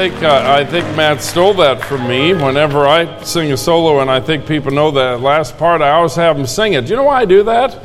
I think, uh, I think Matt stole that from me. Whenever I sing a solo, and I think people know that last part, I always have them sing it. Do you know why I do that?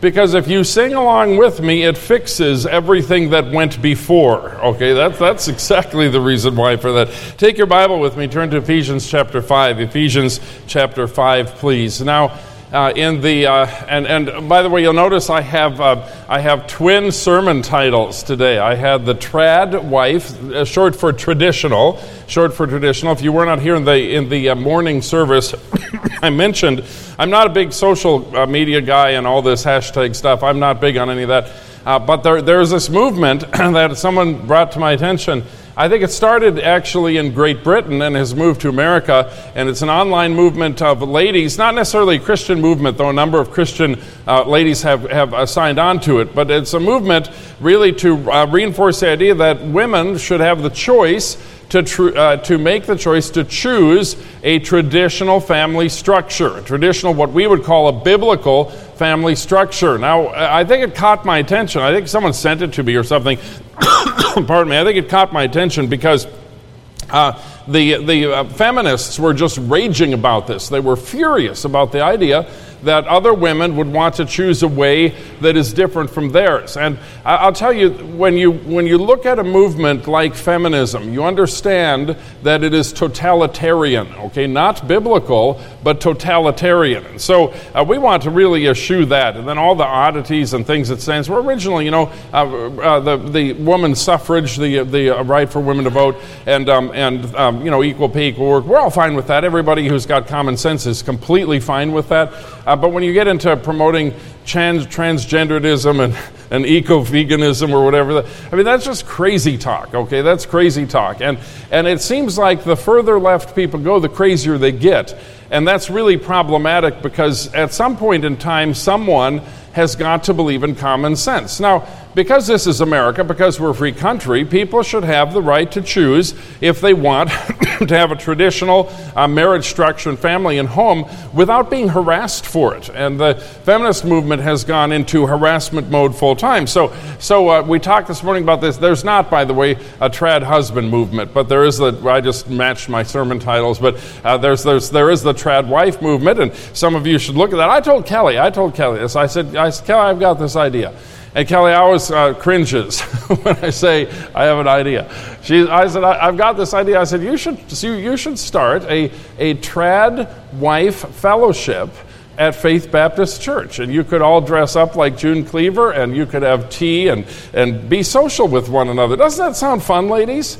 Because if you sing along with me, it fixes everything that went before. Okay, that's, that's exactly the reason why for that. Take your Bible with me, turn to Ephesians chapter 5. Ephesians chapter 5, please. Now, uh, in the uh, and and by the way, you'll notice I have uh, I have twin sermon titles today. I had the trad wife, uh, short for traditional, short for traditional. If you were not here in the in the uh, morning service, I mentioned I'm not a big social uh, media guy and all this hashtag stuff. I'm not big on any of that. but there, there's this movement that someone brought to my attention I think it started actually in Great Britain and has moved to America, and it's an online movement of ladies, not necessarily a Christian movement, though a number of Christian uh, ladies have, have uh, signed on to it, but it's a movement really to uh, reinforce the idea that women should have the choice to, tr- uh, to make the choice to choose a traditional family structure, a traditional, what we would call a biblical family structure. Now, I think it caught my attention. I think someone sent it to me or something. Pardon me. I think it caught my attention because. Uh, the, the uh, feminists were just raging about this. They were furious about the idea that other women would want to choose a way that is different from theirs. And I'll tell you, when you, when you look at a movement like feminism, you understand that it is totalitarian, okay? Not biblical, but totalitarian. And so uh, we want to really eschew that. And then all the oddities and things it stands for. Originally, you know, uh, uh, the, the woman's suffrage, the, the uh, right for women to vote, and, um, and um, you know, equal pay, equal work, we're all fine with that. Everybody who's got common sense is completely fine with that. Uh, but when you get into promoting trans- transgenderism and, and eco veganism or whatever, I mean, that's just crazy talk, okay? That's crazy talk. And, and it seems like the further left people go, the crazier they get. And that's really problematic because at some point in time, someone has got to believe in common sense. Now, because this is America, because we're a free country, people should have the right to choose if they want to have a traditional uh, marriage structure and family and home without being harassed for it. And the feminist movement has gone into harassment mode full time. So, so uh, we talked this morning about this. There's not, by the way, a trad husband movement, but there is the, I just matched my sermon titles, but uh, there's, there's, there is the trad wife movement, and some of you should look at that. I told Kelly, I told Kelly this. I said, I said Kelly, I've got this idea. And Kelly always uh, cringes when I say I have an idea. She, I said, I, have got this idea. I said, you should, you should start a, a trad wife fellowship at Faith Baptist Church. And you could all dress up like June Cleaver and you could have tea and, and be social with one another. Doesn't that sound fun, ladies?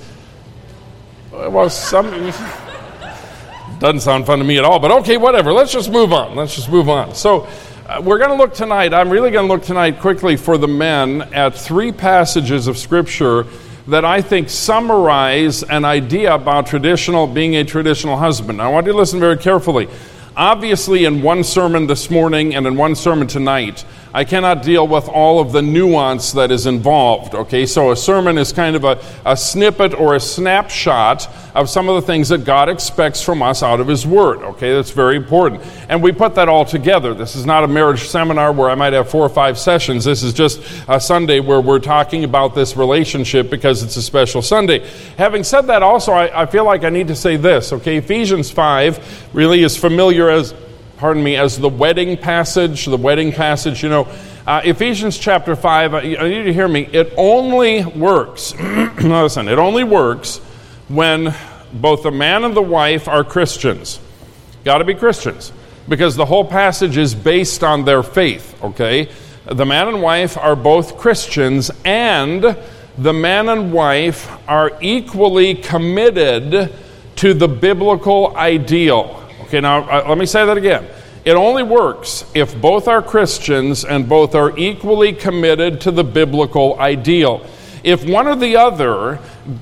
Well, some. doesn't sound fun to me at all, but okay, whatever. Let's just move on. Let's just move on. So, Uh, we're going to look tonight, I'm really going to look tonight quickly for the men at three passages of Scripture that I think summarize an idea about traditional, being a traditional husband. I want you to listen very carefully. Obviously, in one sermon this morning and in one sermon tonight, I cannot deal with all of the nuance that is involved. Okay, so a sermon is kind of a, a snippet or a snapshot of some of the things that God expects from us out of His Word. Okay, that's very important. And we put that all together. This is not a marriage seminar where I might have four or five sessions. This is just a Sunday where we're talking about this relationship because it's a special Sunday. Having said that, also, I, I feel like I need to say this. Okay, Ephesians 5 really is familiar as pardon me, as the wedding passage, the wedding passage, you know, uh, Ephesians chapter 5, uh, you need to hear me, it only works, listen, it only works when both the man and the wife are Christians. Got to be Christians. Because the whole passage is based on their faith, okay? The man and wife are both Christians, and the man and wife are equally committed to the biblical ideal. Okay, now let me say that again. It only works if both are Christians and both are equally committed to the biblical ideal. If one or the other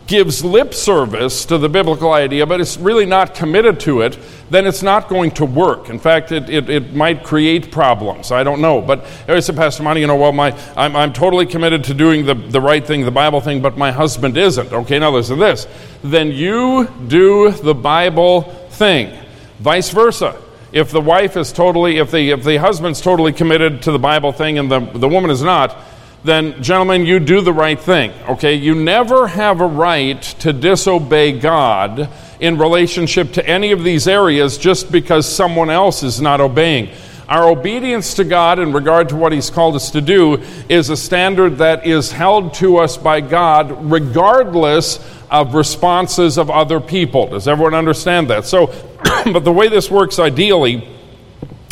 gives lip service to the biblical idea, but it's really not committed to it, then it's not going to work. In fact, it, it, it might create problems. I don't know. But I said, Pastor Monte, you know, well, my, I'm, I'm totally committed to doing the, the right thing, the Bible thing, but my husband isn't. Okay, now listen to this. Then you do the Bible thing. Vice versa. If the wife is totally, if the, if the husband's totally committed to the Bible thing and the, the woman is not, then, gentlemen, you do the right thing. Okay? You never have a right to disobey God in relationship to any of these areas just because someone else is not obeying. Our obedience to God in regard to what He's called us to do is a standard that is held to us by God regardless of responses of other people. Does everyone understand that? So, but the way this works ideally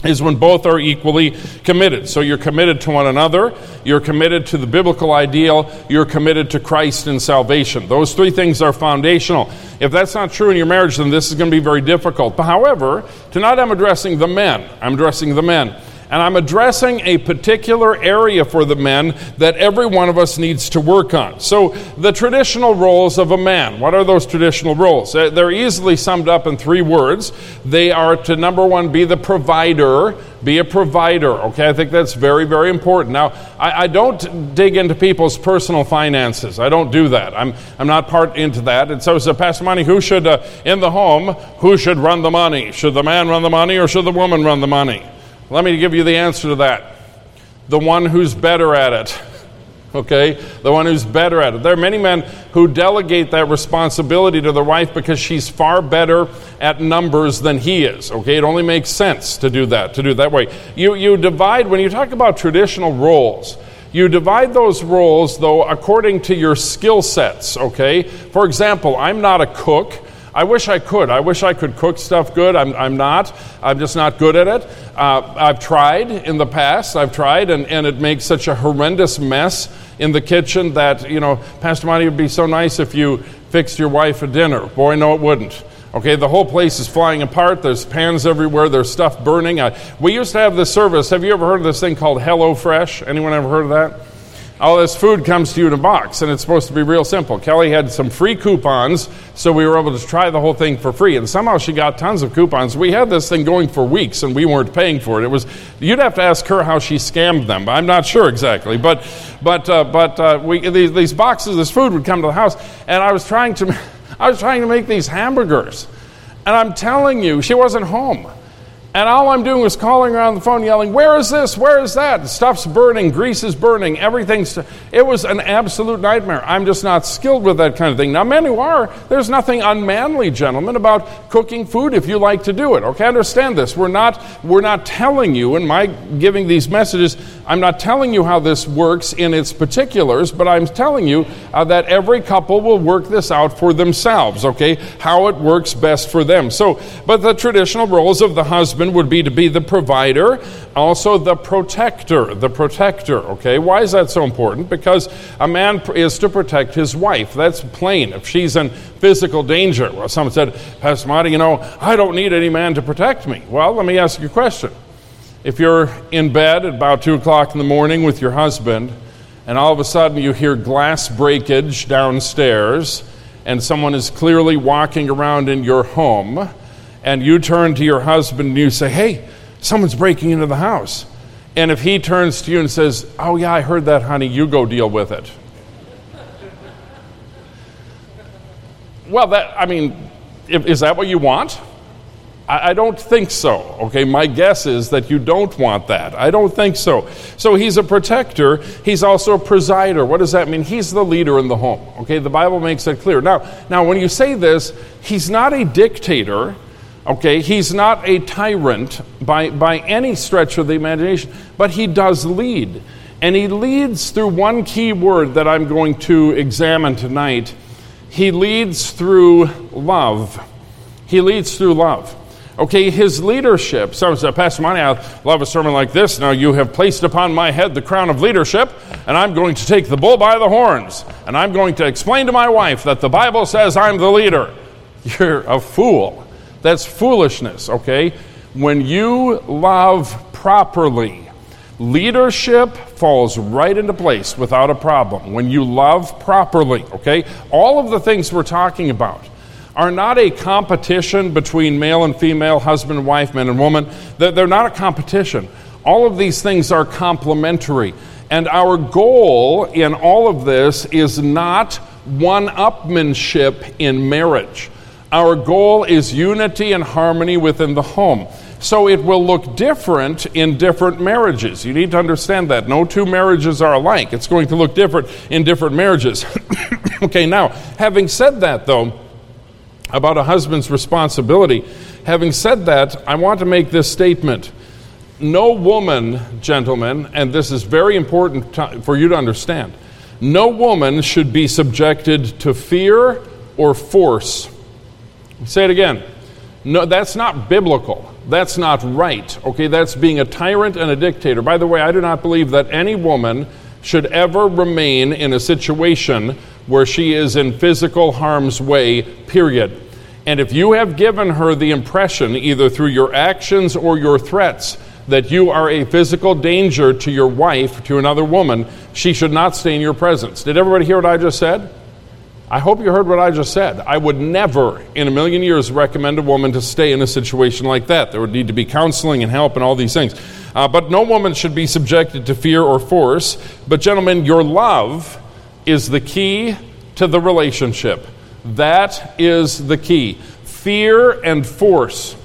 is when both are equally committed. So you're committed to one another, you're committed to the biblical ideal, you're committed to Christ and salvation. Those three things are foundational. If that's not true in your marriage, then this is going to be very difficult. But however, tonight I'm addressing the men. I'm addressing the men. And I'm addressing a particular area for the men that every one of us needs to work on. So, the traditional roles of a man. What are those traditional roles? They're easily summed up in three words. They are to, number one, be the provider. Be a provider, okay? I think that's very, very important. Now, I, I don't dig into people's personal finances. I don't do that. I'm, I'm not part into that. And so, so Pastor Monte, who should, uh, in the home, who should run the money? Should the man run the money or should the woman run the money? Let me give you the answer to that. The one who's better at it. Okay? The one who's better at it. There are many men who delegate that responsibility to their wife because she's far better at numbers than he is. Okay? It only makes sense to do that, to do that way. You, you divide, when you talk about traditional roles, you divide those roles, though, according to your skill sets, okay? For example, I'm not a cook. I wish I could. I wish I could cook stuff good. I'm, I'm not. I'm just not good at it. Uh, I've tried in the past. I've tried, and, and it makes such a horrendous mess in the kitchen that, you know, Pastor Monte, would be so nice if you fixed your wife a dinner. Boy, no, it wouldn't. Okay, the whole place is flying apart. There's pans everywhere. There's stuff burning. I, we used to have this service. Have you ever heard of this thing called Hello Fresh? Anyone ever heard of that? All this food comes to you in a box, and it's supposed to be real simple. Kelly had some free coupons, so we were able to try the whole thing for free. And somehow she got tons of coupons. We had this thing going for weeks, and we weren't paying for it. It was you'd have to ask her how she scammed them. I'm not sure exactly, but but uh, but uh, we, these, these boxes, this food would come to the house, and I was trying to I was trying to make these hamburgers, and I'm telling you, she wasn't home. And all I'm doing is calling around the phone, yelling, Where is this? Where is that? Stuff's burning, grease is burning, everything's. It was an absolute nightmare. I'm just not skilled with that kind of thing. Now, men who are, there's nothing unmanly, gentlemen, about cooking food if you like to do it. Okay, understand this. We're not, we're not telling you, in my giving these messages, I'm not telling you how this works in its particulars, but I'm telling you uh, that every couple will work this out for themselves, okay? How it works best for them. So, but the traditional roles of the husband husband would be to be the provider, also the protector. The protector, okay? Why is that so important? Because a man is to protect his wife. That's plain. If she's in physical danger, well, someone said, Pastor Monte, you know, I don't need any man to protect me. Well, let me ask you a question. If you're in bed at about 2 o'clock in the morning with your husband, and all of a sudden you hear glass breakage downstairs, and someone is clearly walking around in your home, and you turn to your husband and you say, Hey, someone's breaking into the house. And if he turns to you and says, Oh, yeah, I heard that, honey, you go deal with it. well, that, I mean, is that what you want? I, don't think so. Okay, my guess is that you don't want that. I don't think so. So he's a protector. He's also a presider. What does that mean? He's the leader in the home. Okay, the Bible makes that clear. Now, now when you say this, he's not a dictator. Okay, he's not a tyrant by, by any stretch of the imagination, but he does lead. And he leads through one key word that I'm going to examine tonight. He leads through love. He leads through love. Okay, his leadership. So, Pastor Monte, I love a sermon like this. Now, you have placed upon my head the crown of leadership, and I'm going to take the bull by the horns, and I'm going to explain to my wife that the Bible says I'm the leader. You're a fool. That's foolishness, okay? When you love properly, leadership falls right into place without a problem. When you love properly, okay? All of the things we're talking about are not a competition between male and female, husband and wife, man and woman. They're not a competition. All of these things are complementary. And our goal in all of this is not one upmanship in marriage. Our goal is unity and harmony within the home. So it will look different in different marriages. You need to understand that. No two marriages are alike. It's going to look different in different marriages. okay, now, having said that, though, about a husband's responsibility, having said that, I want to make this statement. No woman, gentlemen, and this is very important to, for you to understand, no woman should be subjected to fear or force. Say it again. No, that's not biblical. That's not right. Okay, that's being a tyrant and a dictator. By the way, I do not believe that any woman should ever remain in a situation where she is in physical harm's way, period. And if you have given her the impression, either through your actions or your threats, that you are a physical danger to your wife, to another woman, she should not stay in your presence. Did everybody hear what I just said? I hope you heard what I just said. I would never in a million years recommend a woman to stay in a situation like that. There would need to be counseling and help and all these things. Uh, but no woman should be subjected to fear or force. But, gentlemen, your love is the key to the relationship. That is the key. Fear and force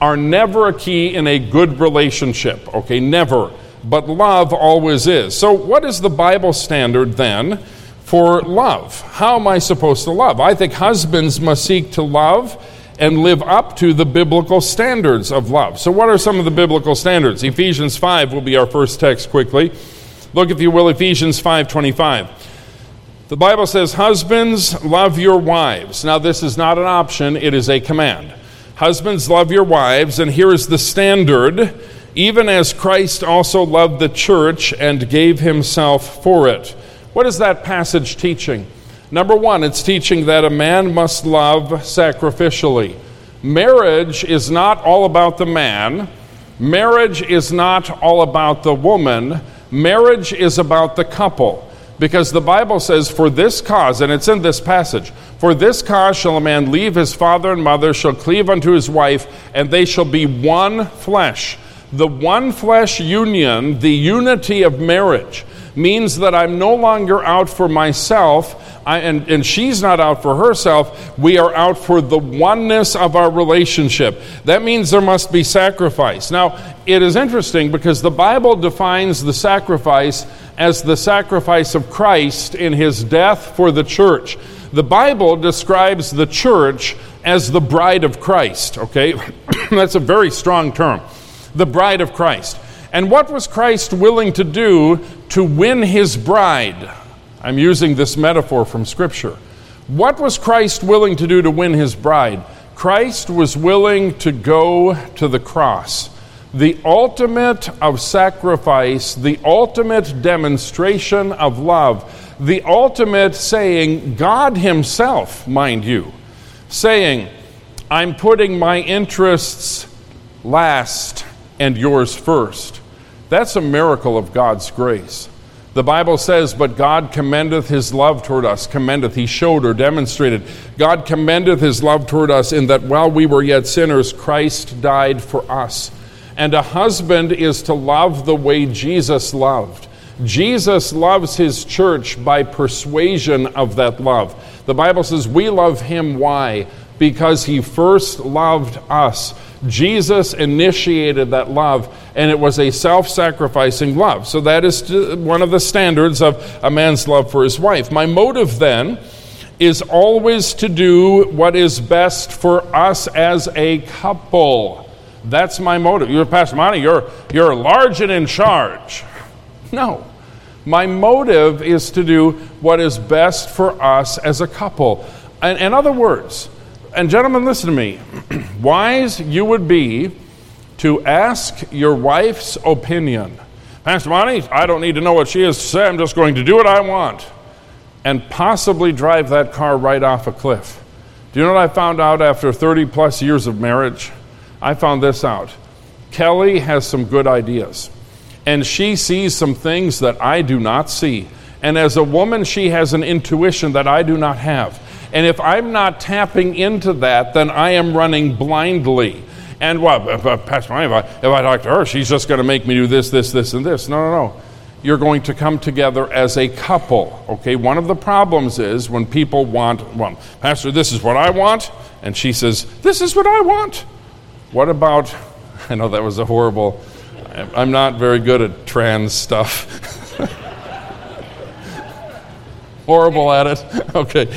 are never a key in a good relationship, okay? Never. But love always is. So, what is the Bible standard then? For love. How am I supposed to love? I think husbands must seek to love and live up to the biblical standards of love. So, what are some of the biblical standards? Ephesians 5 will be our first text quickly. Look, if you will, Ephesians 5:25. The Bible says, "Husbands, love your wives." Now, this is not an option; it is a command. Husbands, love your wives, and here is the standard: even as Christ also loved the church and gave himself for it. What is that passage teaching? Number one, it's teaching that a man must love sacrificially. Marriage is not all about the man, marriage is not all about the woman, marriage is about the couple. Because the Bible says, For this cause, and it's in this passage, for this cause shall a man leave his father and mother, shall cleave unto his wife, and they shall be one flesh. The one flesh union, the unity of marriage, means that I'm no longer out for myself, I, and, and she's not out for herself. We are out for the oneness of our relationship. That means there must be sacrifice. Now, it is interesting because the Bible defines the sacrifice as the sacrifice of Christ in his death for the church. The Bible describes the church as the bride of Christ, okay? That's a very strong term. The bride of Christ. And what was Christ willing to do to win his bride? I'm using this metaphor from Scripture. What was Christ willing to do to win his bride? Christ was willing to go to the cross. The ultimate of sacrifice, the ultimate demonstration of love, the ultimate saying, God Himself, mind you, saying, I'm putting my interests last and yours first. That's a miracle of God's grace. The Bible says, But God commendeth his love toward us. Commendeth, he showed or demonstrated. God commendeth his love toward us in that while we were yet sinners, Christ died for us. And a husband is to love the way Jesus loved. Jesus loves his church by persuasion of that love. The Bible says we love him. Why? Because he first loved us. Jesus initiated that love, and it was a self sacrificing love. So, that is one of the standards of a man's love for his wife. My motive then is always to do what is best for us as a couple. That's my motive. You're Pastor Monte, you're, you're large and in charge. No. My motive is to do what is best for us as a couple. And in other words, and gentlemen, listen to me. Wise you would be to ask your wife's opinion. Pastor Monte, I don't need to know what she has to say. I'm just going to do what I want. And possibly drive that car right off a cliff. Do you know what I found out after 30 plus years of marriage? I found this out. Kelly has some good ideas. And she sees some things that I do not see. And as a woman, she has an intuition that I do not have. And if I'm not tapping into that, then I am running blindly. And what, Pastor if I, if I talk to her, she's just going to make me do this, this, this, and this. No, no, no. You're going to come together as a couple. Okay, one of the problems is when people want, well, Pastor, this is what I want, And she says, This is what I want. What about, I know that was a horrible, I'm not very good at trans stuff. horrible at it. Okay.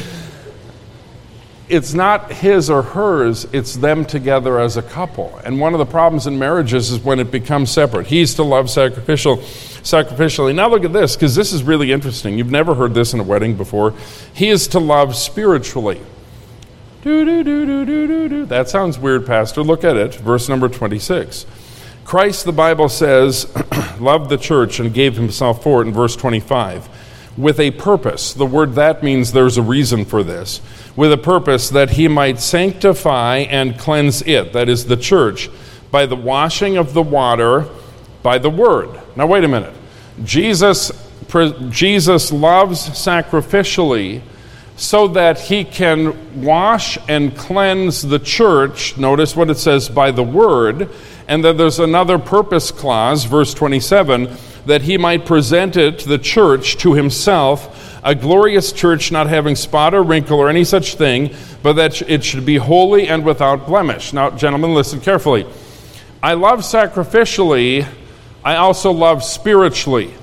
It's not his or hers, it's them together as a couple. And one of the problems in marriages is when it becomes separate. He's to love sacrificial, sacrificially. Now look at this, because this is really interesting. You've never heard this in a wedding before. He is to love spiritually. Do, do, do, do, do, do, do. That sounds weird, Pastor. Look at it. Verse number 26. Christ, the Bible says, loved the church and gave himself for it in verse 25 with a purpose. The word that means there's a reason for this. With a purpose that he might sanctify and cleanse it, that is the church, by the washing of the water by the word. Now, wait a minute. Jesus, Jesus loves sacrificially so that he can wash and cleanse the church. Notice what it says by the word. And then there's another purpose clause, verse 27 that he might present it to the church to himself, a glorious church not having spot or wrinkle or any such thing, but that it should be holy and without blemish. Now, gentlemen, listen carefully. I love sacrificially, I also love spiritually.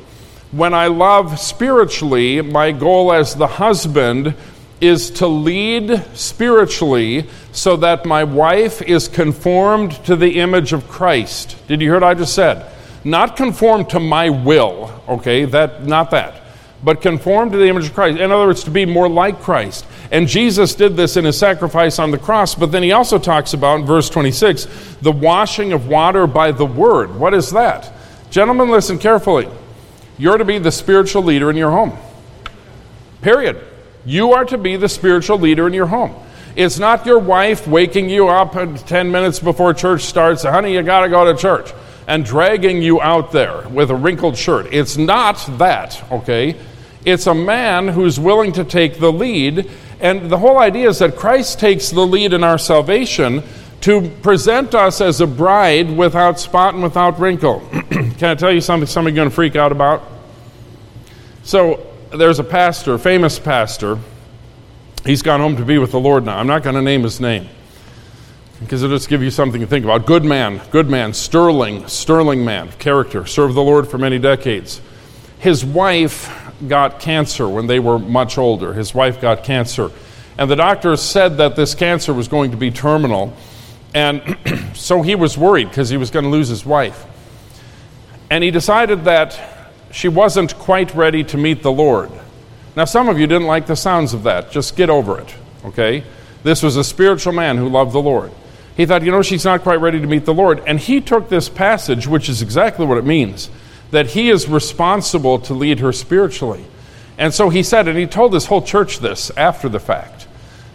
When I love spiritually, my goal as the husband is to lead spiritually so that my wife is conformed to the image of Christ. Did you hear what I just said? Not conform to my will, okay, that not that, but conform to the image of Christ. In other words, to be more like Christ. And Jesus did this in his sacrifice on the cross, but then he also talks about in verse 26 the washing of water by the word. What is that? Gentlemen, listen carefully. You're to be the spiritual leader in your home. Period. You are to be the spiritual leader in your home. It's not your wife waking you up 10 minutes before church starts, honey, you got to go to church and dragging you out there with a wrinkled shirt. It's not that, okay? It's a man who's willing to take the lead. And the whole idea is that Christ takes the lead in our salvation to present us as a bride without spot and without wrinkle. Can I tell you something somebody's going to freak out about? So, there's a pastor, famous pastor. He's gone home to be with the Lord now. I'm not going to name his name because it'll just give you something to think about. Good man, good man, sterling, sterling man, character, served the Lord for many decades. His wife got cancer when they were much older. His wife got cancer. And the doctors said that this cancer was going to be terminal. And so he was worried because he was going to lose his wife. And he decided that she wasn't quite ready to meet the Lord. Now, some of you didn't like the sounds of that. Just get over it, okay? This was a spiritual man who loved the Lord he thought, you know, she's not quite ready to meet the Lord. And he took this passage, which is exactly what it means, that he is responsible to lead her spiritually. And so he said, and he told his whole church this after the fact.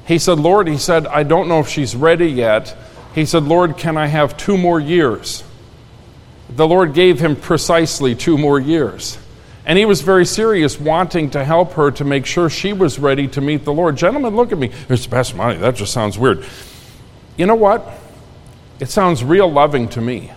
He said, Lord, he said, I don't know if she's ready yet. He said, Lord, can I have two more years? The Lord gave him precisely two more years. And he was very serious, wanting to help her to make sure she was ready to meet the Lord. Gentlemen, look at me. Mr. Pastor Monte, that just sounds weird. You know what? It sounds real loving to me.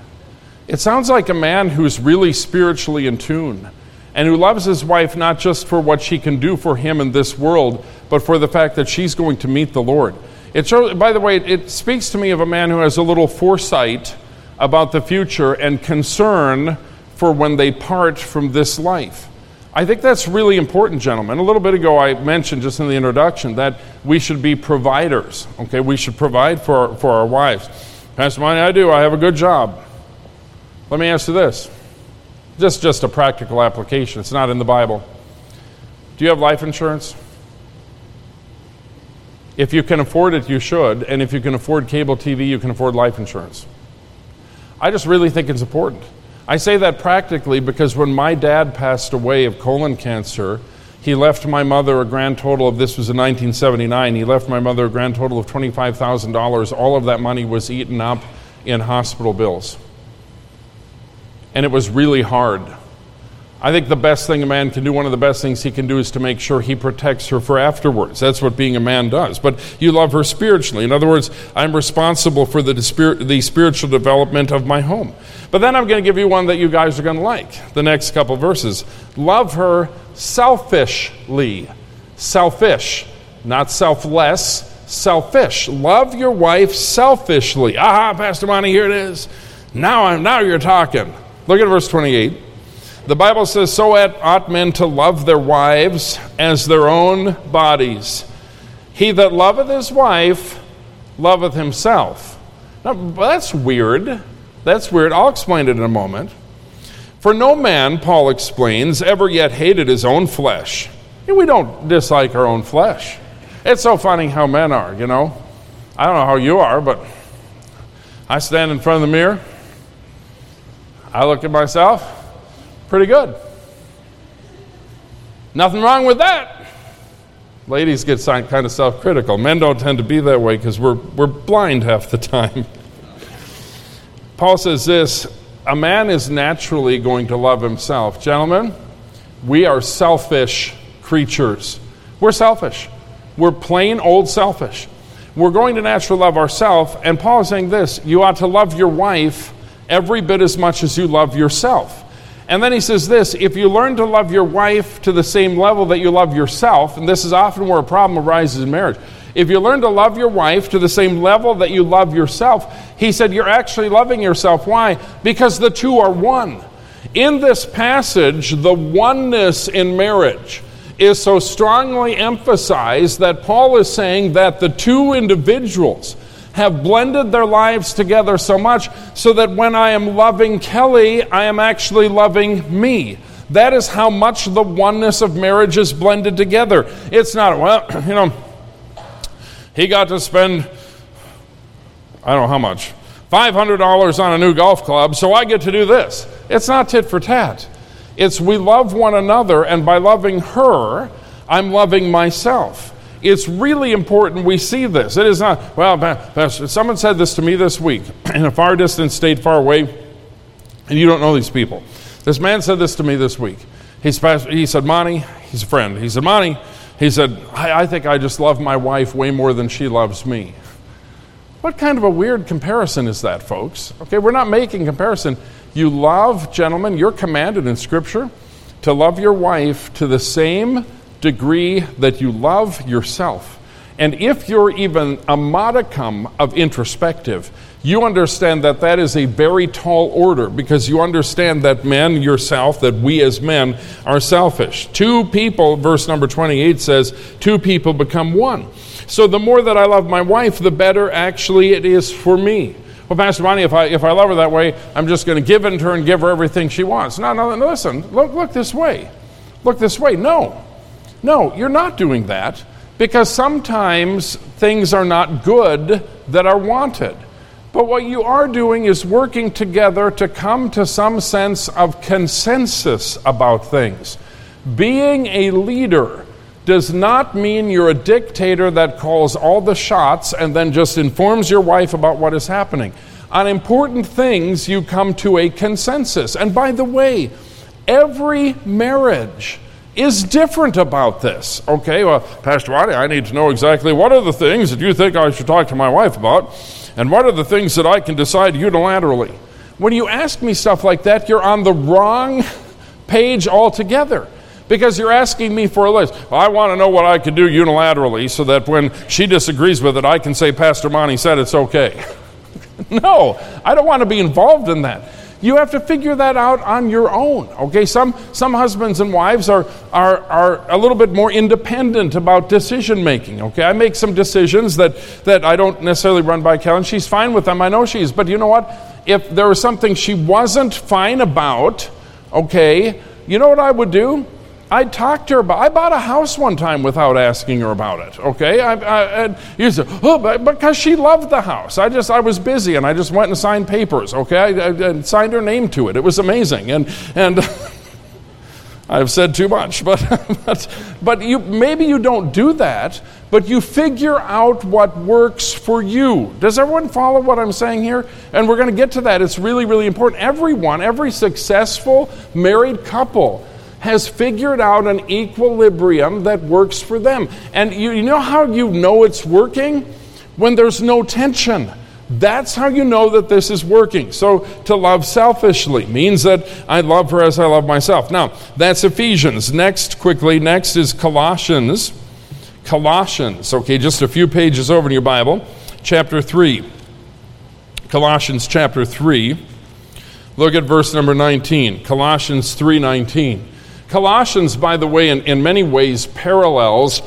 It sounds like a man who's really spiritually in tune and who loves his wife not just for what she can do for him in this world, but for the fact that she's going to meet the Lord. It shows, by the way, it speaks to me of a man who has a little foresight about the future and concern for when they part from this life. I think that's really important, gentlemen. A little bit ago, I mentioned just in the introduction that we should be providers. Okay, we should provide for for our wives. Pastor Monte, I do. I have a good job. Let me ask you this. Just just a practical application. It's not in the Bible. Do you have life insurance? If you can afford it, you should. And if you can afford cable TV, you can afford life insurance. I just really think it's important. I say that practically because when my dad passed away of colon cancer, he left my mother a grand total of this was in 1979. He left my mother a grand total of $25,000. All of that money was eaten up in hospital bills. And it was really hard. I think the best thing a man can do, one of the best things he can do, is to make sure he protects her for afterwards. That's what being a man does. But you love her spiritually. In other words, I'm responsible for the, the spiritual development of my home. But then I'm going to give you one that you guys are going to like. The next couple verses. Love her selfishly. Selfish, not selfless, selfish. Love your wife selfishly. Aha, Pastor Monte, here it is. Now I'm now you're talking. Look at verse 28. The Bible says, So ought men to love their wives as their own bodies. He that loveth his wife loveth himself. Now, that's weird. That's weird. I'll explain it in a moment. For no man, Paul explains, ever yet hated his own flesh. We don't dislike our own flesh. It's so funny how men are, you know. I don't know how you are, but I stand in front of the mirror. I look at myself, pretty good. Nothing wrong with that. Ladies get kind of self critical. Men don't tend to be that way because we're, we're blind half the time. Paul says this a man is naturally going to love himself. Gentlemen, we are selfish creatures. We're selfish. We're plain old selfish. We're going to naturally love ourselves, and Paul is saying this you ought to love your wife every bit as much as you love yourself. And then he says this if you learn to love your wife to the same level that you love yourself, and this is often where a problem arises in marriage, if you learn to love your wife to the same level that you love yourself, he said you're actually loving yourself. Why? Because the two are one. In this passage, the oneness in marriage is so strongly emphasized that Paul is saying that the two individuals have blended their lives together so much so that when I am loving Kelly, I am actually loving me. That is how much the oneness of marriage is blended together. It's not, well, you know, he got to spend, I don't know how much, $500 on a new golf club, so I get to do this. It's not tit for tat. It's we love one another, and by loving her, I'm loving myself. It's really important we see this. It is not, well, Pastor, someone said this to me this week in a far distant state, far away, and you don't know these people. This man said this to me this week. He's, he said, Monte, he's a friend. He said, Monte, he said, I, I think I just love my wife way more than she loves me. What kind of a weird comparison is that, folks? Okay, we're not making comparison. You love, gentlemen, you're commanded in Scripture to love your wife to the same degree that you love yourself. And if you're even a modicum of introspective, you understand that that is a very tall order because you understand that men, yourself, that we as men are selfish. Two people, verse number 28 says, two people become one. So the more that I love my wife, the better actually it is for me. Well, Pastor Monte, if I, if I love her that way, I'm just going to give in to her and give her everything she wants. No, no, no, listen, look, look this way. Look this way. No, no, you're not doing that because sometimes things are not good that are wanted. But what you are doing is working together to come to some sense of consensus about things. Being a leader does not mean you're a dictator that calls all the shots and then just informs your wife about what is happening. On important things, you come to a consensus. And by the way, every marriage is different about this. Okay, well, Pastor Waddy, I need to know exactly what are the things that you think I should talk to my wife about, and what are the things that I can decide unilaterally. When you ask me stuff like that, you're on the wrong page altogether because you're asking me for a list. Well, I want to know what I can do unilaterally so that when she disagrees with it, I can say, Pastor Monte said it's okay. no, I don't want to be involved in that. You have to figure that out on your own. Okay, some, some husbands and wives are, are, are a little bit more independent about decision making. Okay, I make some decisions that, that I don't necessarily run by Kelly, and she's fine with them. I know she is. But you know what? If there was something she wasn't fine about, okay, you know what I would do? I talked to her about. I bought a house one time without asking her about it. Okay, I, I, I you said, oh, but, because she loved the house. I just I was busy and I just went and signed papers. Okay, I, I signed her name to it. It was amazing, and and I've said too much, but but but you maybe you don't do that, but you figure out what works for you. Does everyone follow what I'm saying here? And we're going to get to that. It's really really important. Everyone, every successful married couple has figured out an equilibrium that works for them. And you, you know how you know it's working? When there's no tension. That's how you know that this is working. So, to love selfishly means that I love her as I love myself. Now, that's Ephesians. Next, quickly, next is Colossians. Colossians, okay, just a few pages over in your Bible, chapter 3. Colossians chapter 3. Look at verse number 19. Colossians 3:19. Colossians, by the way, in, in many ways parallels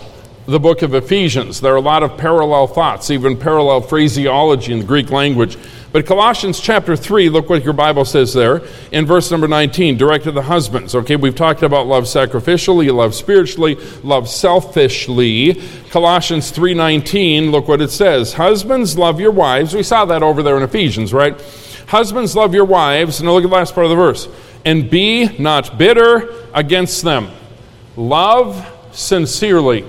the book of Ephesians. There are a lot of parallel thoughts, even parallel phraseology in the Greek language. But Colossians chapter 3, look what your Bible says there in verse number 19, directed to the husbands. Okay, we've talked about love sacrificially, love spiritually, love selfishly. Colossians 3:19, look what it says. Husbands love your wives. We saw that over there in Ephesians, right? Husbands love your wives, and look at the last part of the verse. And be not bitter against them. Love sincerely.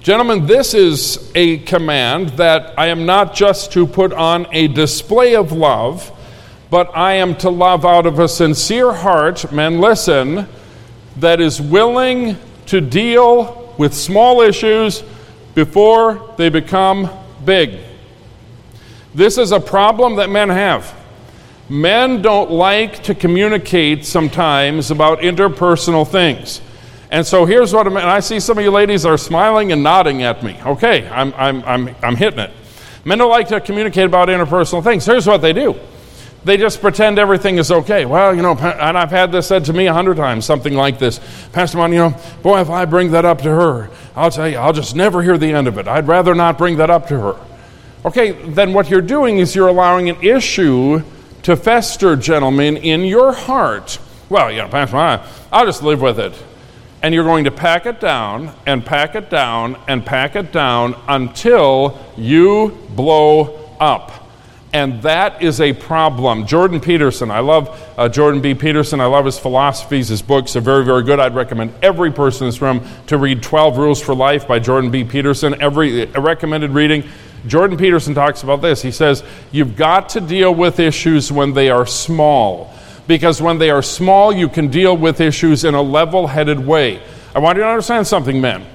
Gentlemen, this is a command that I am not just to put on a display of love, but I am to love out of a sincere heart, men, listen, that is willing to deal with small issues before they become big. This is a problem that men have. Men don't like to communicate sometimes about interpersonal things. And so here's what I'm, and I see some of you ladies are smiling and nodding at me. Okay, I'm, I'm, I'm, I'm hitting it. Men don't like to communicate about interpersonal things. Here's what they do they just pretend everything is okay. Well, you know, and I've had this said to me a hundred times, something like this. Pastor Mon, you know, boy, if I bring that up to her, I'll tell you, I'll just never hear the end of it. I'd rather not bring that up to her. Okay, then what you're doing is you're allowing an issue to fester, gentlemen, in your heart. Well, you know, Pastor Mon, I'll just live with it and you're going to pack it down and pack it down and pack it down until you blow up. And that is a problem. Jordan Peterson, I love uh, Jordan B. Peterson. I love his philosophies. His books are very, very good. I'd recommend every person in this room to read 12 Rules for Life by Jordan B. Peterson. Every recommended reading. Jordan Peterson talks about this. He says, You've got to deal with issues when they are small because when they are small, you can deal with issues in a level headed way. I want you to understand something, men.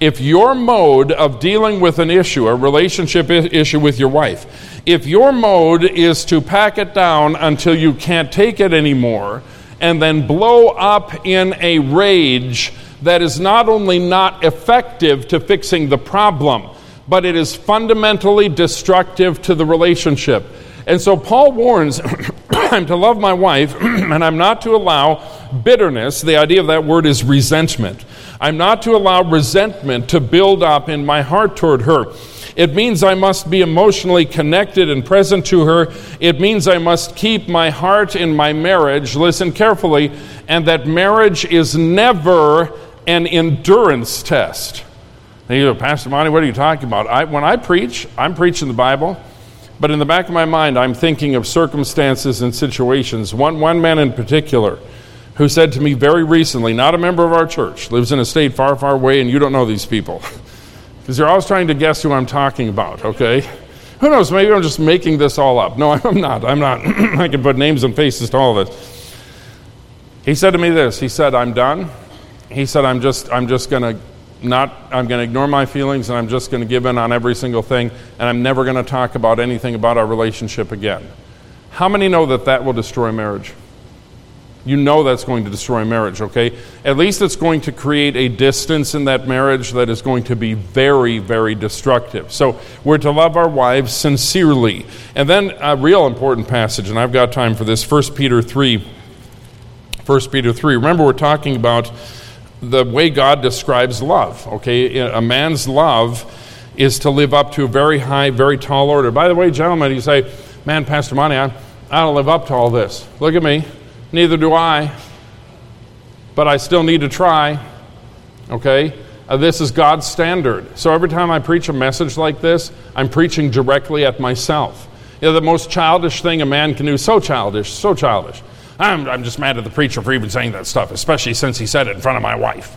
If your mode of dealing with an issue, a relationship issue with your wife, if your mode is to pack it down until you can't take it anymore and then blow up in a rage that is not only not effective to fixing the problem, but it is fundamentally destructive to the relationship. And so Paul warns I'm to love my wife, and I'm not to allow bitterness. The idea of that word is resentment. I'm not to allow resentment to build up in my heart toward her. It means I must be emotionally connected and present to her. It means I must keep my heart in my marriage, listen carefully, and that marriage is never an endurance test. And you go, Pastor Monte, what are you talking about? I, when I preach, I'm preaching the Bible. But in the back of my mind, I'm thinking of circumstances and situations. One, one man in particular who said to me very recently, not a member of our church, lives in a state far, far away, and you don't know these people. Because you're always trying to guess who I'm talking about, okay? Who knows? Maybe I'm just making this all up. No, I'm not. I'm not. I can put names and faces to all of it. He said to me this. He said, "I'm done." He said, "I'm just. I'm just going to not i'm going to ignore my feelings and i'm just going to give in on every single thing and i'm never going to talk about anything about our relationship again. How many know that that will destroy marriage? You know that's going to destroy marriage okay? At least it's going to create a distance in that marriage that is going to be very very destructive. So we're to love our wives sincerely. And then a real important passage and i've got time for this 1 peter 3 1 peter 3 remember we're talking about the way God describes love. Okay, a man's love is to live up to a very high, very tall order. By the way, gentlemen, you say, "Man, Pastor Monte, I, I don't live up to all this." Look at me. Neither do I. But I still need to try. Okay. Uh, this is God's standard. So every time I preach a message like this, I'm preaching directly at myself. You know, the most childish thing a man can do, so childish, so childish I'm, I'm just mad at the preacher for even saying that stuff, especially since he said it in front of my wife.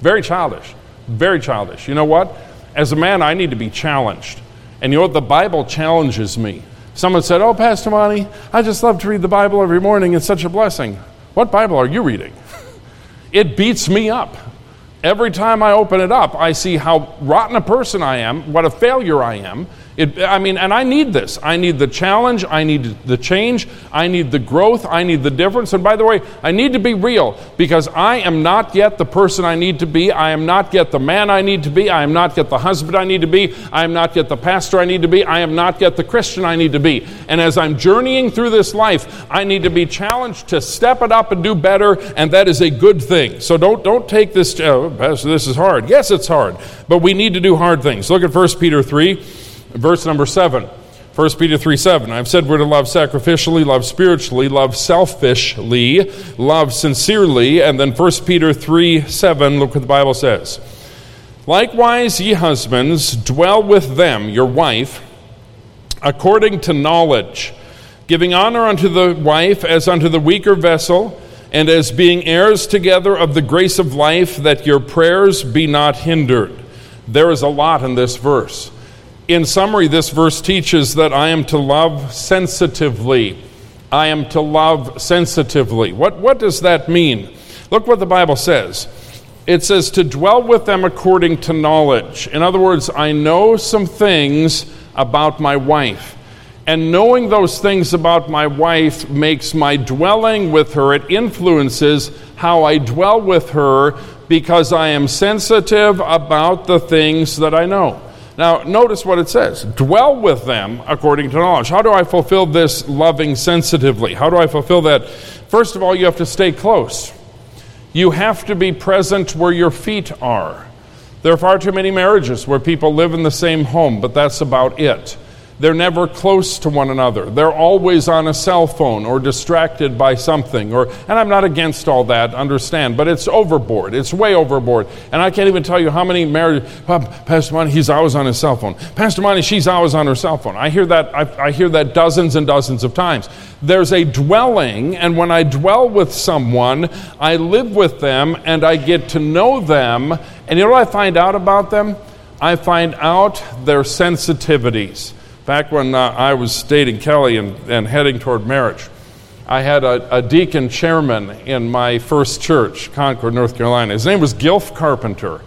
very childish. Very childish. You know what? As a man, I need to be challenged. And you know what? The Bible challenges me. Someone said, Oh, Pastor Monte, I just love to read the Bible every morning. It's such a blessing. What Bible are you reading? it beats me up. Every time I open it up, I see how rotten a person I am, what a failure I am, It, I mean, and I need this. I need the challenge. I need the change. I need the growth. I need the difference. And by the way, I need to be real because I am not yet the person I need to be. I am not yet the man I need to be. I am not yet the husband I need to be. I am not yet the pastor I need to be. I am not yet the Christian I need to be. And as I'm journeying through this life, I need to be challenged to step it up and do better, and that is a good thing. So don't, don't take this, oh, Pastor, this is hard. Yes, it's hard, but we need to do hard things. Look at 1 Peter 3. Verse number 7. 1 Peter 3 7. I've said we're to love sacrificially, love spiritually, love selfishly, love sincerely. And then 1 Peter 3 7, look what the Bible says. Likewise, ye husbands, dwell with them, your wife, according to knowledge, giving honor unto the wife as unto the weaker vessel, and as being heirs together of the grace of life, that your prayers be not hindered. There is a lot in this verse. In summary, this verse teaches that I am to love sensitively. I am to love sensitively. What, what does that mean? Look what the Bible says. It says to dwell with them according to knowledge. In other words, I know some things about my wife. And knowing those things about my wife makes my dwelling with her, it influences how I dwell with her because I am sensitive about the things that I know. Now, notice what it says dwell with them according to knowledge. How do I fulfill this loving sensitively? How do I fulfill that? First of all, you have to stay close. You have to be present where your feet are. There are far too many marriages where people live in the same home, but that's about it. They're never close to one another. They're always on a cell phone or distracted by something. Or, and I'm not against all that, understand, but it's overboard. It's way overboard. And I can't even tell you how many married oh, Pastor Monte, he's always on his cell phone. Pastor Monte, she's always on her cell phone. I hear that. I, I hear that dozens and dozens of times. There's a dwelling, and when I dwell with someone, I live with them and I get to know them. And you know what I find out about them? I find out their sensitivities. Back when uh, I was dating Kelly and, and heading toward marriage, I had a, a, deacon chairman in my first church, Concord, North Carolina. His name was Gilf Carpenter.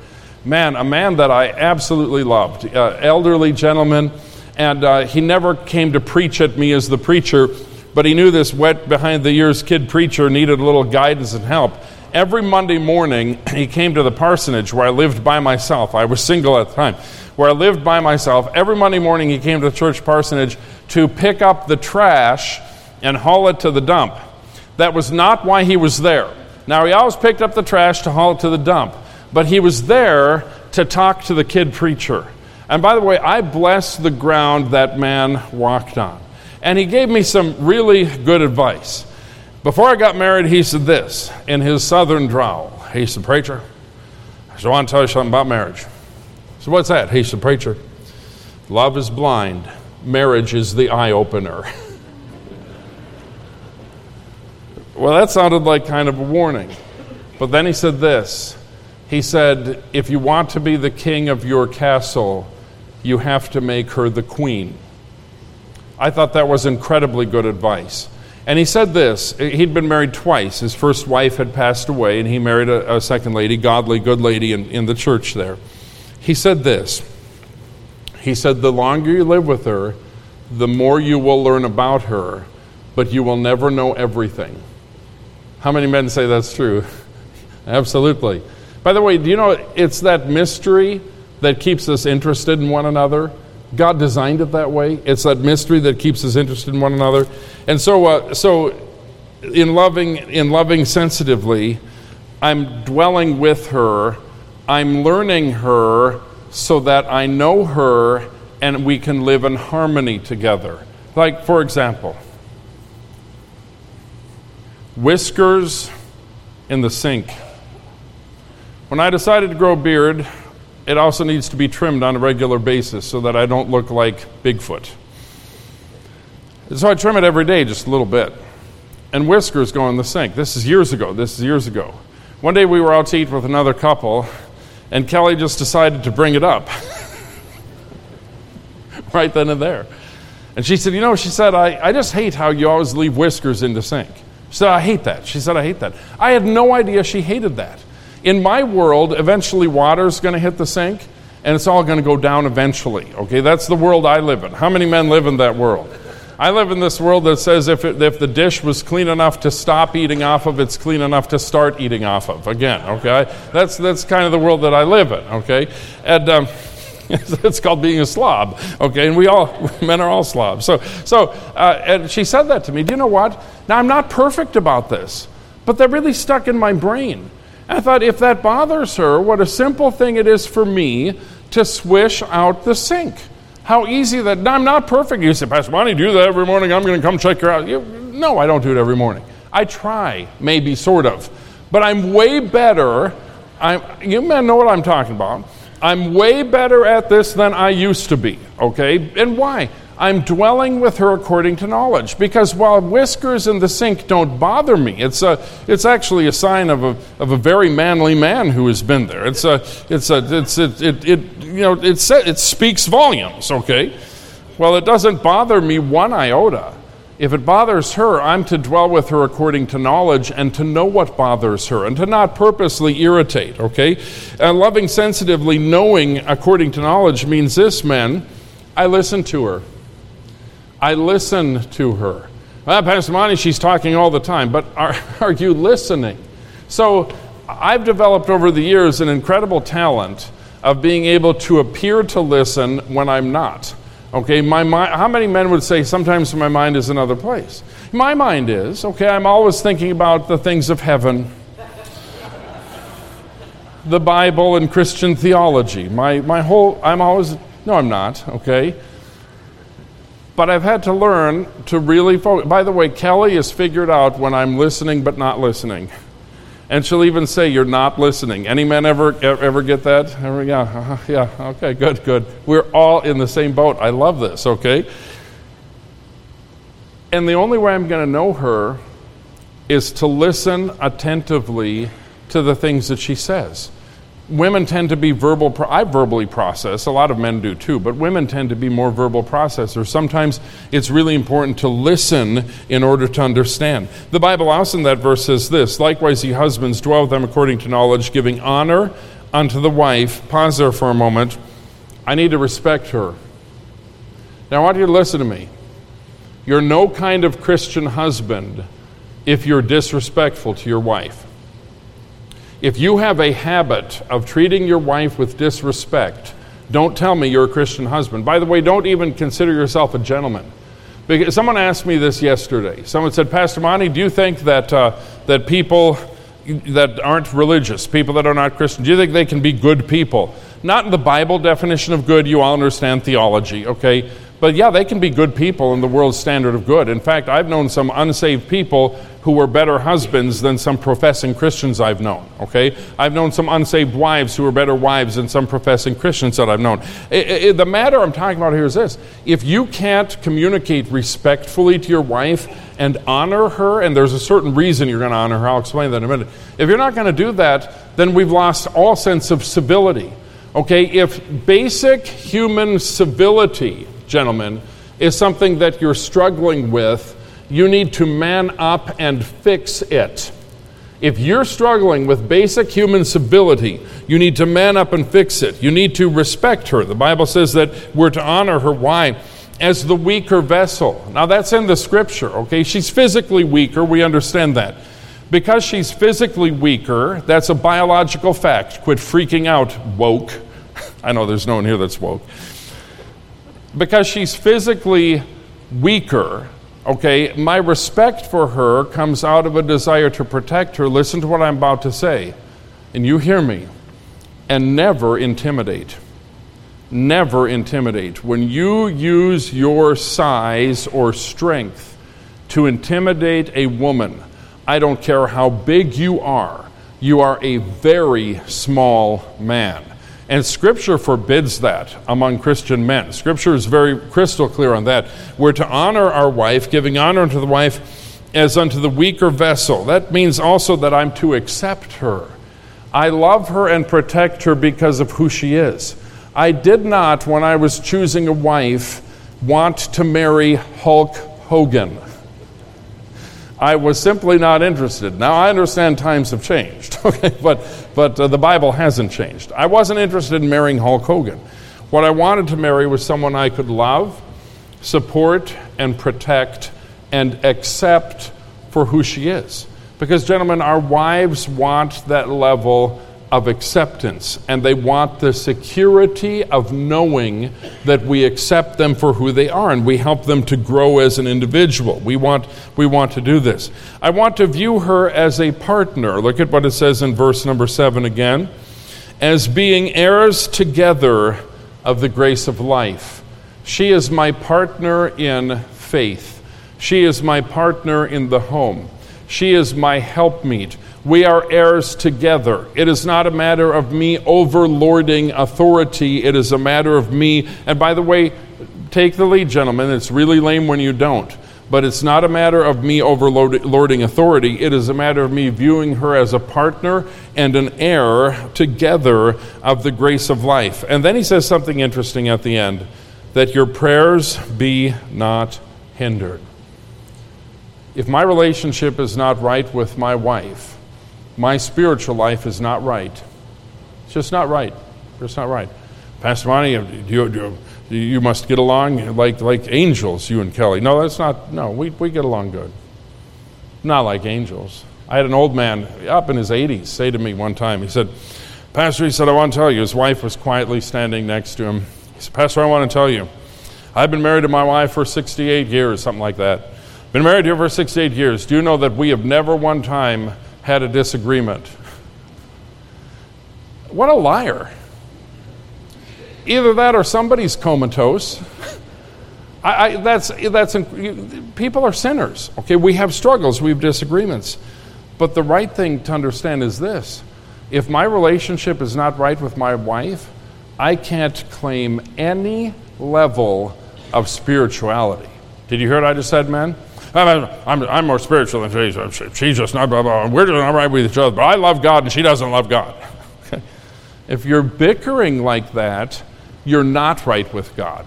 Man, a man that I absolutely loved, uh, elderly gentleman, and uh, he never came to preach at me as the preacher, but he knew this wet behind the ears kid preacher needed a little guidance and help. Every Monday morning, he came to the parsonage where I lived by myself. I was single at the time where I lived by myself. Every Monday morning, he came to the church parsonage to pick up the trash and haul it to the dump. That was not why he was there. Now, he always picked up the trash to haul it to the dump, but he was there to talk to the kid preacher. And by the way, I bless the ground that man walked on. And he gave me some really good advice. Before I got married, he said this in his southern drawl. He said, Preacher, I just want to tell you something about marriage. So, what's that? He's the preacher. Love is blind, marriage is the eye opener. well, that sounded like kind of a warning. But then he said this He said, If you want to be the king of your castle, you have to make her the queen. I thought that was incredibly good advice. And he said this he'd been married twice. His first wife had passed away, and he married a, a second lady, godly, good lady in, in the church there. He said this He said, The longer you live with her, the more you will learn about her, but you will never know everything. How many men say that's true? Absolutely. By the way, do you know it's that mystery that keeps us interested in one another? God designed it that way. It's that mystery that keeps us interested in one another. And so, uh, so in loving, in loving sensitively, I'm dwelling with her I'm learning her so that I know her and we can live in harmony together. Like, for example, whiskers in the sink. When I decided to grow a beard, it also needs to be trimmed on a regular basis so that I don't look like Bigfoot. So I trim it every day just a little bit. And whiskers go in the sink. This is years ago. This is years ago. One day we were out to eat with another couple, and Kelly just decided to bring it up right then and there. And she said, You know, she said, I, I just hate how you always leave whiskers in the sink. She said, I hate that. She said, I hate that. I had no idea she hated that. In my world, eventually water's going to hit the sink. and it's all going to go down eventually. Okay, that's the world I live in. How many men live in that world? I live in this world that says if, it, if the dish was clean enough to stop eating off of, it's clean enough to start eating off of. Again, okay? That's, that's kind of the world that I live in, okay? And um, it's called being a slob, okay? And we all, men are all slobs. So, so uh, and she said that to me. Do you know what? Now, I'm not perfect about this, but they're really stuck in my brain. And I thought, if that bothers her, what a simple thing it is for me to swish out the sink. How easy that. I'm not perfect. You say, Pastor Monte, do that every morning. I'm going to come check your house. You, no, I don't do it every morning. I try, maybe, sort of. But I'm way better. I'm, you men know what I'm talking about. I'm way better at this than I used to be, okay? And why? I'm dwelling with her according to knowledge. Because while whiskers in the sink don't bother me, it's, a, it's actually a sign of a, of a very manly man who has been there. It's a, it's a, it's, it, it, you know, it, it speaks volumes, okay? Well, it doesn't bother me one iota. If it bothers her, I'm to dwell with her according to knowledge and to know what bothers her and to not purposely irritate, okay? And loving sensitively, knowing according to knowledge means this, men. I listen to her. I listen to her. Well, Pastor Monte, she's talking all the time, but are, are you listening? So I've developed over the years an incredible talent of being able to appear to listen when I'm not. Okay, my mind, how many men would say sometimes my mind is another place? My mind is, okay, I'm always thinking about the things of heaven, the Bible, and Christian theology. My, my whole, I'm always, no, I'm not, okay? But I've had to learn to really focus. By the way, Kelly has figured out when I'm listening but not listening. And she'll even say, You're not listening. Any men ever, ever get that? Ever, yeah, uh, yeah, okay, good, good. We're all in the same boat. I love this, okay? And the only way I'm going to know her is to listen attentively to the things that she says women tend to be verbal pro- i verbally process a lot of men do too but women tend to be more verbal processors. Sometimes it's really important to listen in order to understand. The bible also in that verse says this likewise ye husbands dwell with them according to knowledge giving honor unto the wife. Pause there for a moment. I need to respect her. Now i want you to listen to me? You're no kind of christian husband if you're disrespectful to your wife if you have a habit of treating your wife with disrespect, don't tell me you're a Christian husband. By the way, don't even consider yourself a gentleman. Because someone asked me this yesterday. Someone said, Pastor Monte, do you think that, uh, that people that aren't religious, people that are not Christian, do you think they can be good people? Not in the Bible definition of good, you all understand theology, okay? But yeah, they can be good people in the world's standard of good. In fact, I've known some unsaved people who were better husbands than some professing Christians I've known. Okay? I've known some unsaved wives who were better wives than some professing Christians that I've known. It, it, the matter I'm talking about here is this if you can't communicate respectfully to your wife and honor her, and there's a certain reason you're going to honor her, I'll explain that in a minute. If you're not going to do that, then we've lost all sense of civility. Okay? If basic human civility, gentlemen, is something that you're struggling with, you need to man up and fix it. If you're struggling with basic human civility, you need to man up and fix it. You need to respect her. The Bible says that we're to honor her. Why? As the weaker vessel. Now, that's in the scripture, okay? She's physically weaker. We understand that. Because she's physically weaker, that's a biological fact. Quit freaking out, woke. I know there's no one here that's woke. Because she's physically weaker, Okay, my respect for her comes out of a desire to protect her. Listen to what I'm about to say, and you hear me. And never intimidate. Never intimidate. When you use your size or strength to intimidate a woman, I don't care how big you are, you are a very small man. And Scripture forbids that among Christian men. Scripture is very crystal clear on that. We're to honor our wife, giving honor unto the wife as unto the weaker vessel. That means also that I'm to accept her. I love her and protect her because of who she is. I did not, when I was choosing a wife, want to marry Hulk Hogan. I was simply not interested. Now, I understand times have changed, okay, but, but uh, the Bible hasn't changed. I wasn't interested in marrying Hulk Hogan. What I wanted to marry was someone I could love, support, and protect, and accept for who she is. Because, gentlemen, our wives want that level of acceptance, and they want the security of knowing that we accept them for who they are and we help them to grow as an individual. We want, we want to do this. I want to view her as a partner. Look at what it says in verse number seven again as being heirs together of the grace of life. She is my partner in faith, she is my partner in the home, she is my helpmeet. We are heirs together. It is not a matter of me overlording authority. It is a matter of me. And by the way, take the lead, gentlemen. It's really lame when you don't. But it's not a matter of me overlording authority. It is a matter of me viewing her as a partner and an heir together of the grace of life. And then he says something interesting at the end that your prayers be not hindered. If my relationship is not right with my wife, my spiritual life is not right. It's just not right. It's not right. Pastor Monte, you, you, you must get along like, like angels, you and Kelly. No, that's not, no, we, we get along good. Not like angels. I had an old man up in his 80s say to me one time, he said, Pastor, he said, I want to tell you, his wife was quietly standing next to him. He said, Pastor, I want to tell you, I've been married to my wife for 68 years, something like that. Been married to her for 68 years. Do you know that we have never one time had a disagreement. What a liar. Either that or somebody's comatose. I, I, that's, that's, people are sinners, okay? We have struggles, we have disagreements. But the right thing to understand is this if my relationship is not right with my wife, I can't claim any level of spirituality. Did you hear what I just said, man? I'm, I'm, more spiritual than she. She's just not, blah, blah. blah. We're not right with each other. But I love God and she doesn't love God. if you're bickering like that, you're not right with God.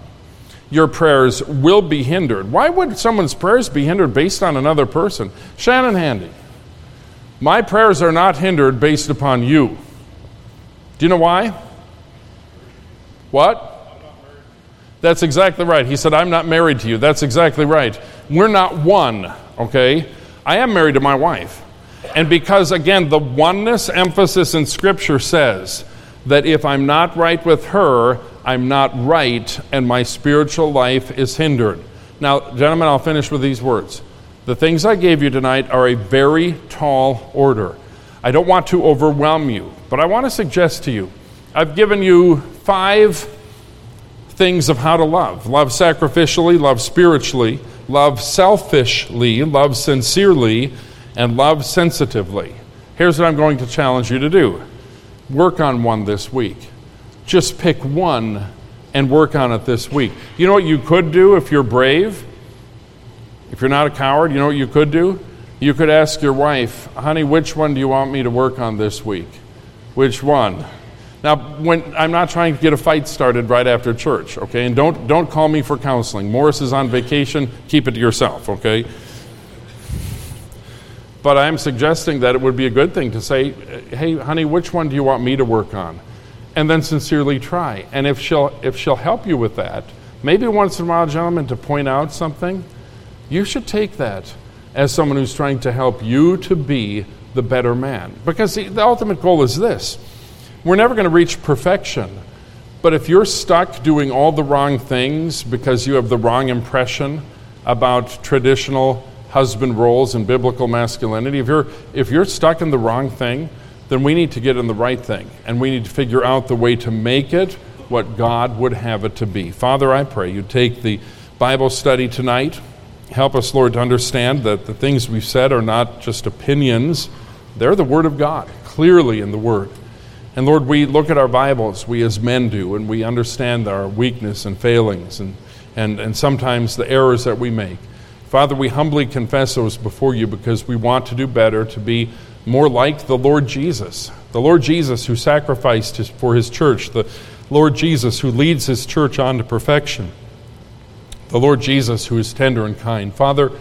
Your prayers will be hindered. Why would someone's prayers be hindered based on another person? Shannon Handy. My prayers are not hindered based upon you. Do you know why? What? That's exactly right. He said, I'm not married to you. That's exactly right. We're not one, okay? I am married to my wife. And because, again, the oneness emphasis in Scripture says that if I'm not right with her, I'm not right, and my spiritual life is hindered. Now, gentlemen, I'll finish with these words. The things I gave you tonight are a very tall order. I don't want to overwhelm you, but I want to suggest to you I've given you five things of how to love love sacrificially, love spiritually, love selfishly, love sincerely, and love sensitively. Here's what I'm going to challenge you to do work on one this week. Just pick one and work on it this week. You know what you could do if you're brave? If you're not a coward, you know what you could do? You could ask your wife, honey, which one do you want me to work on this week? Which one? Now, when I'm not trying to get a fight started right after church, okay? And don't don't call me for counseling. Morris is on vacation. Keep it to yourself, okay? But I'm suggesting that it would be a good thing to say, "Hey, honey, which one do you want me to work on?" And then sincerely try. And if she'll if she'll help you with that, maybe once in a while, gentlemen, to point out something, you should take that as someone who's trying to help you to be the better man. Because the, the ultimate goal is this we're never going to reach perfection. But if you're stuck doing all the wrong things because you have the wrong impression about traditional husband roles and biblical masculinity, if you're, if you're stuck in the wrong thing, then we need to get in the right thing. And we need to figure out the way to make it what God would have it to be. Father, I pray you take the Bible study tonight. Help us, Lord, to understand that the things we've said are not just opinions, they're the Word of God, clearly in the Word. And Lord, we look at our Bibles, we as men do, and we understand our weakness and failings and, and, and sometimes the errors that we make. Father, we humbly confess those before you because we want to do better, to be more like the Lord Jesus. The Lord Jesus who sacrificed his, for his church, the Lord Jesus who leads his church on to perfection, the Lord Jesus who is tender and kind. Father,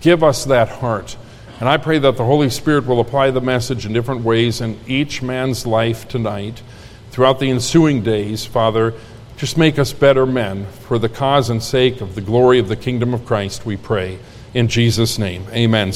give us that heart. And I pray that the Holy Spirit will apply the message in different ways in each man's life tonight. Throughout the ensuing days, Father, just make us better men for the cause and sake of the glory of the kingdom of Christ, we pray. In Jesus' name, amen.